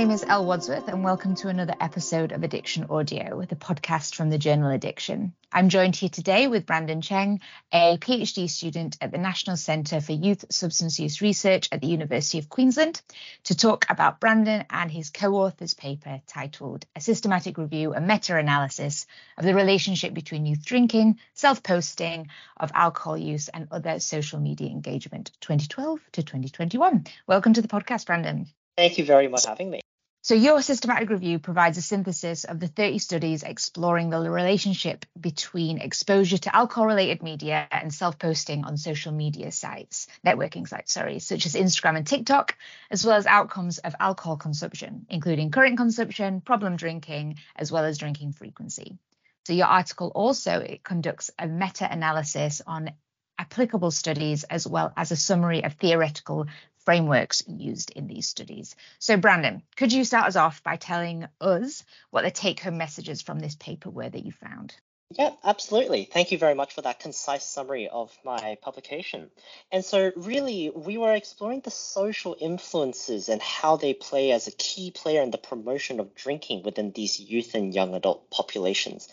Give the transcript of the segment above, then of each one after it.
name is Elle Wadsworth, and welcome to another episode of Addiction Audio, the podcast from the journal Addiction. I'm joined here today with Brandon Cheng, a PhD student at the National Centre for Youth Substance Use Research at the University of Queensland, to talk about Brandon and his co author's paper titled A Systematic Review and Meta Analysis of the Relationship Between Youth Drinking, Self Posting of Alcohol Use, and Other Social Media Engagement 2012 to 2021. Welcome to the podcast, Brandon. Thank you very much for having me. So, your systematic review provides a synthesis of the 30 studies exploring the relationship between exposure to alcohol related media and self posting on social media sites, networking sites, sorry, such as Instagram and TikTok, as well as outcomes of alcohol consumption, including current consumption, problem drinking, as well as drinking frequency. So, your article also conducts a meta analysis on applicable studies as well as a summary of theoretical frameworks used in these studies. So, Brandon, could you start us off by telling us what the take home messages from this paper were that you found? Yeah, absolutely. Thank you very much for that concise summary of my publication. And so, really, we were exploring the social influences and how they play as a key player in the promotion of drinking within these youth and young adult populations.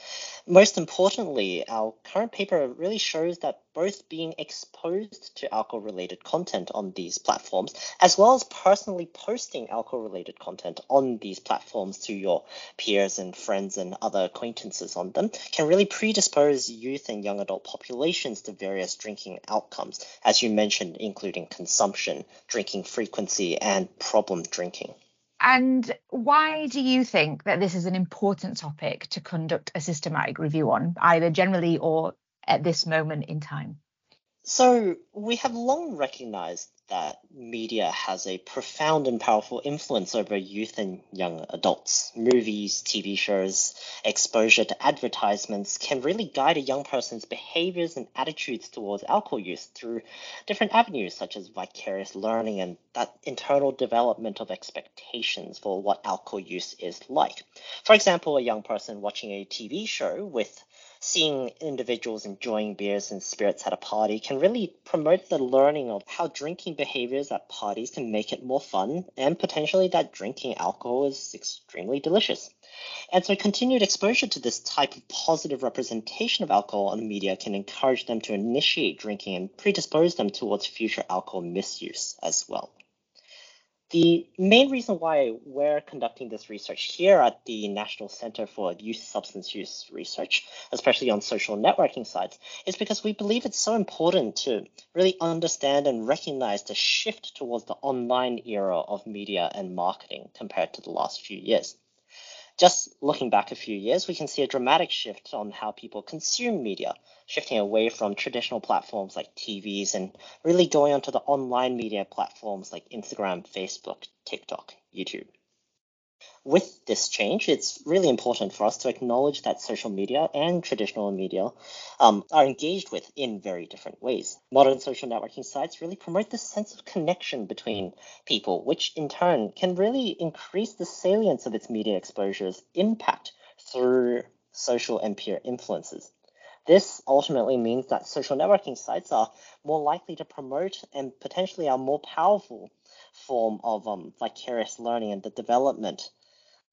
Most importantly, our current paper really shows that both being exposed to alcohol related content on these platforms, as well as personally posting alcohol related content on these platforms to your peers and friends and other acquaintances on them, can really predispose youth and young adult populations to various drinking outcomes, as you mentioned, including consumption, drinking frequency, and problem drinking. And why do you think that this is an important topic to conduct a systematic review on, either generally or at this moment in time? So, we have long recognized that media has a profound and powerful influence over youth and young adults. Movies, TV shows, exposure to advertisements can really guide a young person's behaviors and attitudes towards alcohol use through different avenues, such as vicarious learning and that internal development of expectations for what alcohol use is like. For example, a young person watching a TV show with seeing individuals enjoying beers and spirits at a party can really promote the learning of how drinking behaviors at parties can make it more fun and potentially that drinking alcohol is extremely delicious. And so continued exposure to this type of positive representation of alcohol on the media can encourage them to initiate drinking and predispose them towards future alcohol misuse as well. The main reason why we're conducting this research here at the National Center for Youth Substance Use Research, especially on social networking sites, is because we believe it's so important to really understand and recognize the shift towards the online era of media and marketing compared to the last few years. Just looking back a few years, we can see a dramatic shift on how people consume media, shifting away from traditional platforms like TVs and really going onto the online media platforms like Instagram, Facebook, TikTok, YouTube with this change, it's really important for us to acknowledge that social media and traditional media um, are engaged with in very different ways. Modern social networking sites really promote this sense of connection between people, which in turn can really increase the salience of its media exposure's impact through social and peer influences. This ultimately means that social networking sites are more likely to promote and potentially are more powerful form of um, vicarious learning and the development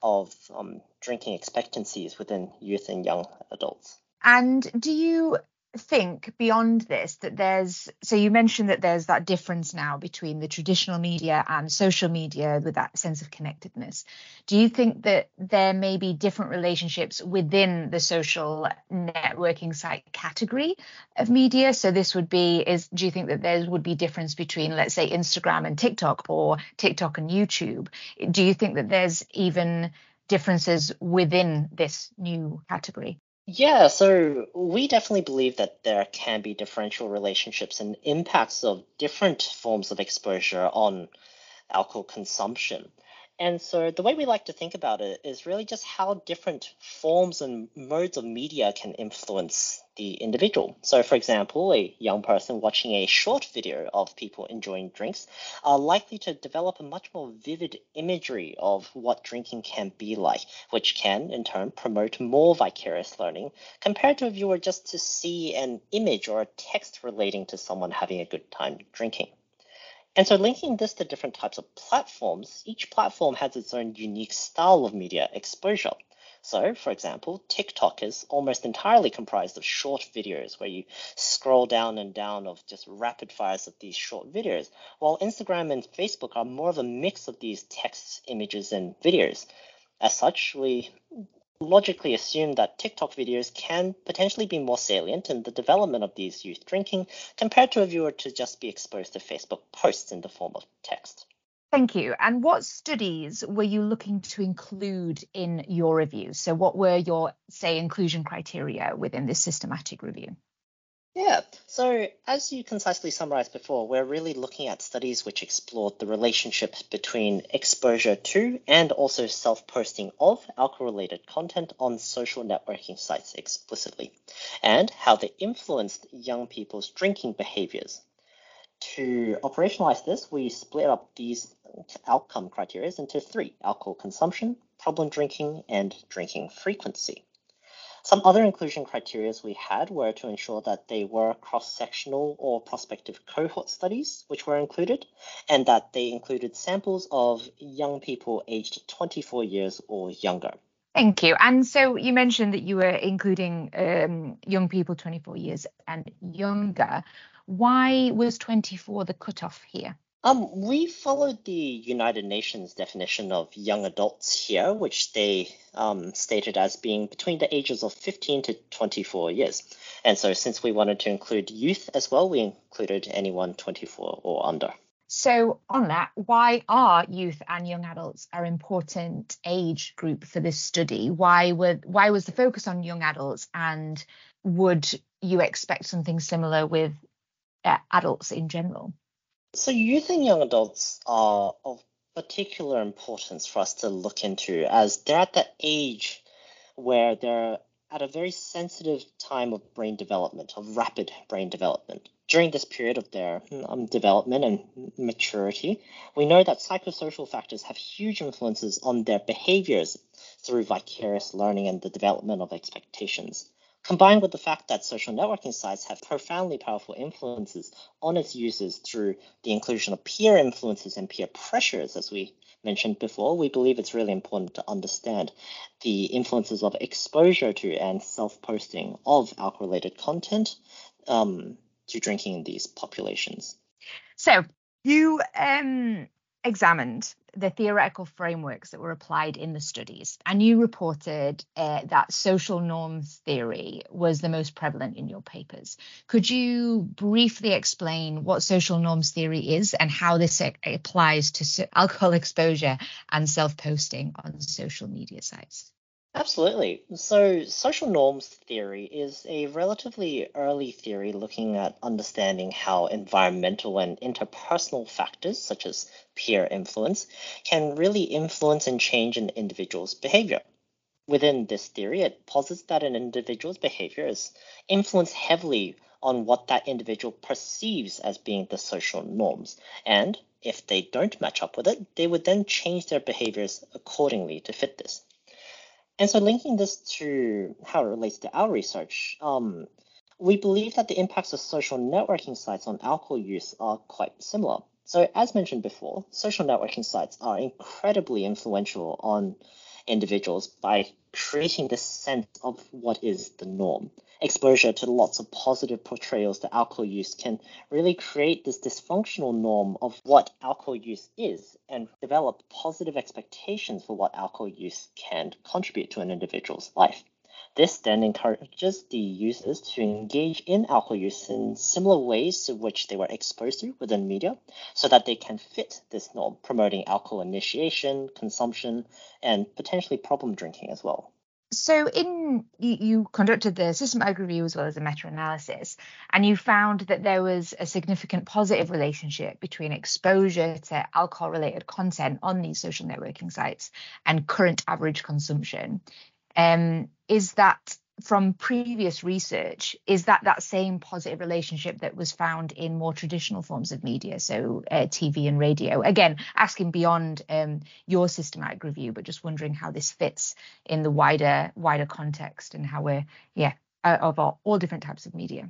of um, drinking expectancies within youth and young adults. And do you think beyond this that there's so you mentioned that there's that difference now between the traditional media and social media with that sense of connectedness. Do you think that there may be different relationships within the social networking site category of media? So this would be is do you think that there would be difference between let's say instagram and tiktok or tiktok and youtube? Do you think that there's even differences within this new category yeah, so we definitely believe that there can be differential relationships and impacts of different forms of exposure on alcohol consumption. And so the way we like to think about it is really just how different forms and modes of media can influence the individual. So, for example, a young person watching a short video of people enjoying drinks are likely to develop a much more vivid imagery of what drinking can be like, which can, in turn, promote more vicarious learning compared to if you were just to see an image or a text relating to someone having a good time drinking. And so linking this to different types of platforms, each platform has its own unique style of media exposure. So, for example, TikTok is almost entirely comprised of short videos where you scroll down and down of just rapid fires of these short videos, while Instagram and Facebook are more of a mix of these texts, images, and videos. As such, we logically assume that TikTok videos can potentially be more salient in the development of these youth drinking compared to a viewer to just be exposed to Facebook posts in the form of text. Thank you. And what studies were you looking to include in your review? So, what were your, say, inclusion criteria within this systematic review? Yeah, so as you concisely summarized before, we're really looking at studies which explored the relationship between exposure to and also self posting of alcohol related content on social networking sites explicitly, and how they influenced young people's drinking behaviors. To operationalize this, we split up these outcome criteria into three alcohol consumption, problem drinking, and drinking frequency. Some other inclusion criteria we had were to ensure that they were cross-sectional or prospective cohort studies, which were included, and that they included samples of young people aged 24 years or younger. Thank you. And so you mentioned that you were including um, young people 24 years and younger. Why was 24 the cutoff here? Um, we followed the United Nations definition of young adults here, which they um, stated as being between the ages of 15 to 24 years. And so, since we wanted to include youth as well, we included anyone 24 or under. So, on that, why are youth and young adults an important age group for this study? Why were why was the focus on young adults, and would you expect something similar with uh, adults in general? So, youth and young adults are of particular importance for us to look into as they're at the age where they're at a very sensitive time of brain development, of rapid brain development. During this period of their um, development and maturity, we know that psychosocial factors have huge influences on their behaviors through vicarious learning and the development of expectations combined with the fact that social networking sites have profoundly powerful influences on its users through the inclusion of peer influences and peer pressures, as we mentioned before, we believe it's really important to understand the influences of exposure to and self posting of alcohol related content um, to drinking in these populations. So, you um, examined the theoretical frameworks that were applied in the studies, and you reported uh, that social norms theory was the most prevalent in your papers. Could you briefly explain what social norms theory is and how this applies to alcohol exposure and self posting on social media sites? Absolutely. So, social norms theory is a relatively early theory looking at understanding how environmental and interpersonal factors, such as peer influence, can really influence and change an individual's behavior. Within this theory, it posits that an individual's behavior is influenced heavily on what that individual perceives as being the social norms. And if they don't match up with it, they would then change their behaviors accordingly to fit this. And so linking this to how it relates to our research, um, we believe that the impacts of social networking sites on alcohol use are quite similar. So as mentioned before, social networking sites are incredibly influential on individuals by creating this sense of what is the norm exposure to lots of positive portrayals to alcohol use can really create this dysfunctional norm of what alcohol use is and develop positive expectations for what alcohol use can contribute to an individual's life. This then encourages the users to engage in alcohol use in similar ways to which they were exposed to within media so that they can fit this norm, promoting alcohol initiation, consumption, and potentially problem drinking as well. So, in you, you, conducted the systematic review as well as a meta-analysis, and you found that there was a significant positive relationship between exposure to alcohol-related content on these social networking sites and current average consumption. Um, is that from previous research is that that same positive relationship that was found in more traditional forms of media so uh, tv and radio? Again asking beyond um, your systematic review but just wondering how this fits in the wider wider context and how we're yeah uh, of all, all different types of media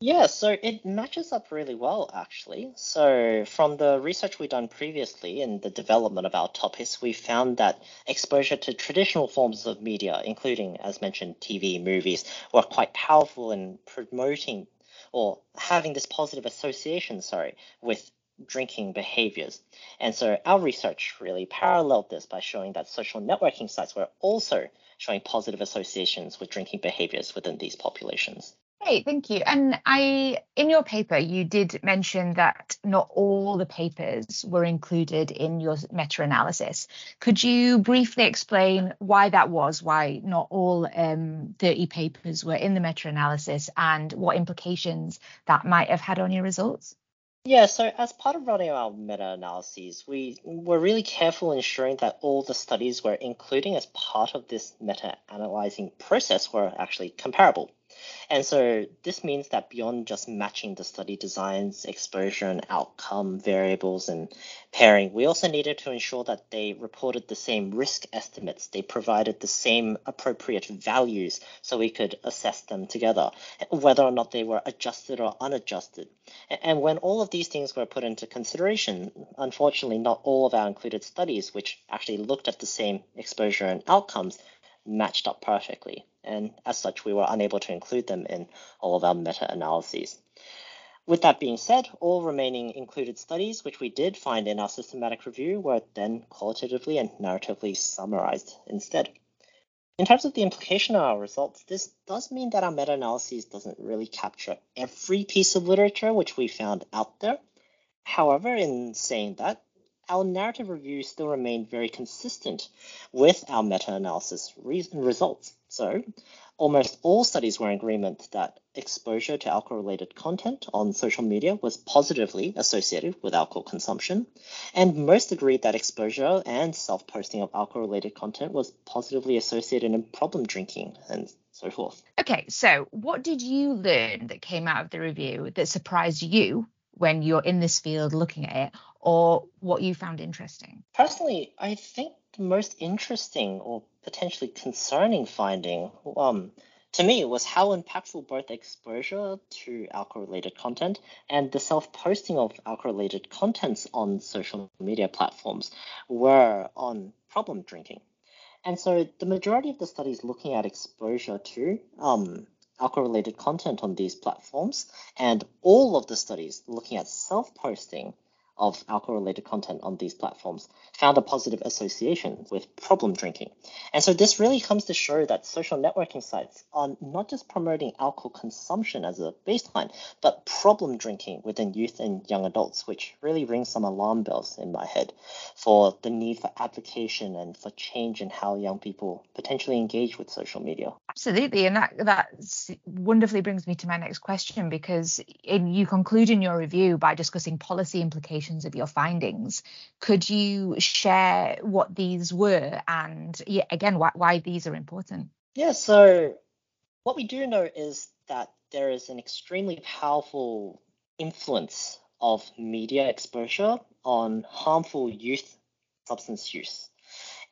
Yeah, so it matches up really well, actually. So, from the research we've done previously in the development of our topics, we found that exposure to traditional forms of media, including, as mentioned, TV, movies, were quite powerful in promoting or having this positive association, sorry, with drinking behaviors. And so our research really paralleled this by showing that social networking sites were also showing positive associations with drinking behaviors within these populations. Great, thank you. And I, in your paper, you did mention that not all the papers were included in your meta-analysis. Could you briefly explain why that was? Why not all um, 30 papers were in the meta-analysis, and what implications that might have had on your results? Yeah, so as part of running our meta-analyses, we were really careful ensuring that all the studies we're including as part of this meta-analyzing process were actually comparable. And so this means that beyond just matching the study designs, exposure and outcome variables and pairing, we also needed to ensure that they reported the same risk estimates. They provided the same appropriate values so we could assess them together, whether or not they were adjusted or unadjusted. And when all of these things were put into consideration, unfortunately, not all of our included studies, which actually looked at the same exposure and outcomes, matched up perfectly and as such, we were unable to include them in all of our meta-analyses. With that being said, all remaining included studies, which we did find in our systematic review, were then qualitatively and narratively summarized instead. In terms of the implication of our results, this does mean that our meta-analysis doesn't really capture every piece of literature which we found out there. However, in saying that, our narrative review still remained very consistent with our meta-analysis re- results. So, almost all studies were in agreement that exposure to alcohol related content on social media was positively associated with alcohol consumption, and most agreed that exposure and self posting of alcohol related content was positively associated in problem drinking and so forth. Okay, so what did you learn that came out of the review that surprised you when you're in this field looking at it, or what you found interesting? Personally, I think the most interesting or potentially concerning finding um, to me was how impactful both exposure to alcohol related content and the self posting of alcohol related contents on social media platforms were on problem drinking. And so the majority of the studies looking at exposure to um, alcohol related content on these platforms and all of the studies looking at self of alcohol-related content on these platforms found a positive association with problem drinking. And so this really comes to show that social networking sites are not just promoting alcohol consumption as a baseline, but problem drinking within youth and young adults, which really rings some alarm bells in my head for the need for application and for change in how young people potentially engage with social media. Absolutely. And that that wonderfully brings me to my next question because in, you conclude in your review by discussing policy implications implications of your findings. Could you share what these were and, yeah, again, why, why these are important? Yeah, so what we do know is that there is an extremely powerful influence of media exposure on harmful youth substance use.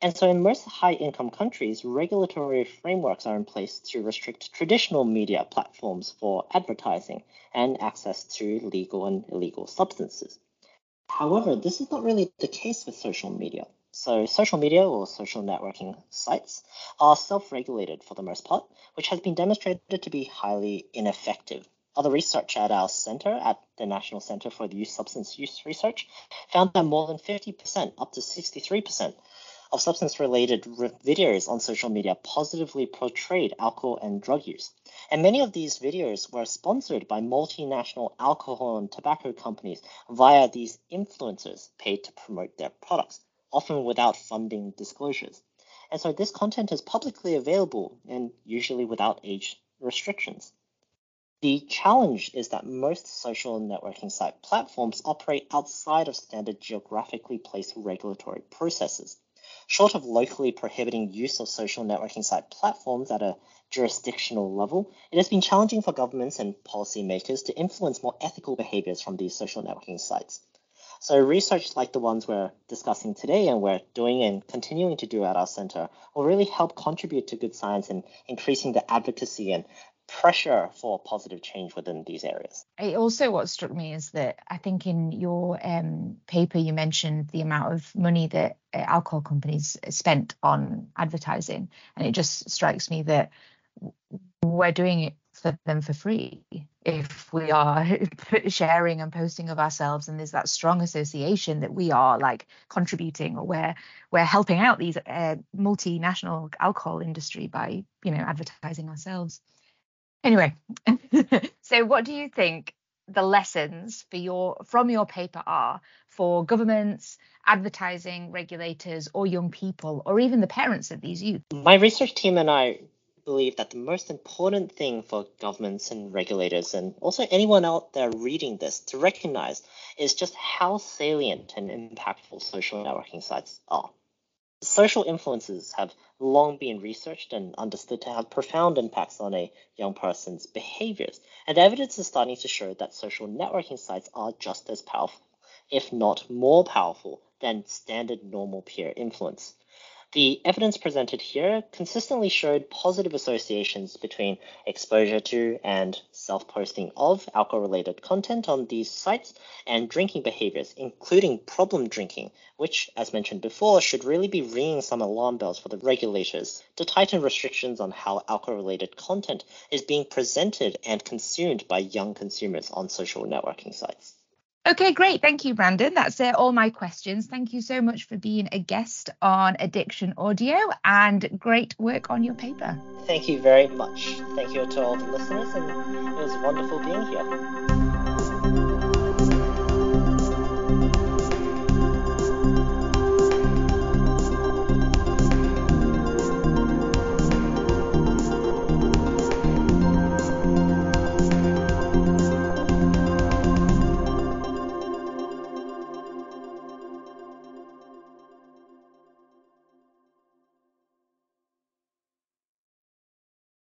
And so, in most high income countries, regulatory frameworks are in place to restrict traditional media platforms for advertising and access to legal and illegal substances. However, this is not really the case with social media. So, social media or social networking sites are self regulated for the most part, which has been demonstrated to be highly ineffective. Other research at our center, at the National Center for the Youth Substance Use Research, found that more than 50%, up to 63%, of substance related videos on social media positively portrayed alcohol and drug use. And many of these videos were sponsored by multinational alcohol and tobacco companies via these influencers paid to promote their products, often without funding disclosures. And so this content is publicly available and usually without age restrictions. The challenge is that most social networking site platforms operate outside of standard geographically placed regulatory processes. Short of locally prohibiting use of social networking site platforms at a jurisdictional level, it has been challenging for governments and policymakers to influence more ethical behaviors from these social networking sites. So research like the ones we're discussing today and we're doing and continuing to do at our center will really help contribute to good science and increasing the advocacy and pressure for positive change within these areas. Also what struck me is that I think in your um, paper you mentioned the amount of money that uh, alcohol companies spent on advertising, and it just strikes me that we're doing it for them for free. If we are sharing and posting of ourselves and there's that strong association that we are like contributing or we're we're helping out these uh, multinational alcohol industry by you know advertising ourselves anyway so what do you think the lessons for your from your paper are for governments advertising regulators or young people or even the parents of these youth my research team and i believe that the most important thing for governments and regulators and also anyone out there reading this to recognize is just how salient and impactful social networking sites are. Social influences have long been researched and understood to have profound impacts on a young person's behaviors, and evidence is starting to show that social networking sites are just as powerful, if not more powerful, than standard normal peer influence. The evidence presented here consistently showed positive associations between exposure to and self posting of alcohol related content on these sites and drinking behaviors, including problem drinking, which, as mentioned before, should really be ringing some alarm bells for the regulators to tighten restrictions on how alcohol related content is being presented and consumed by young consumers on social networking sites. Okay, great. Thank you, Brandon. That's uh, all my questions. Thank you so much for being a guest on Addiction Audio and great work on your paper. Thank you very much. Thank you to all the listeners, and it was wonderful being here.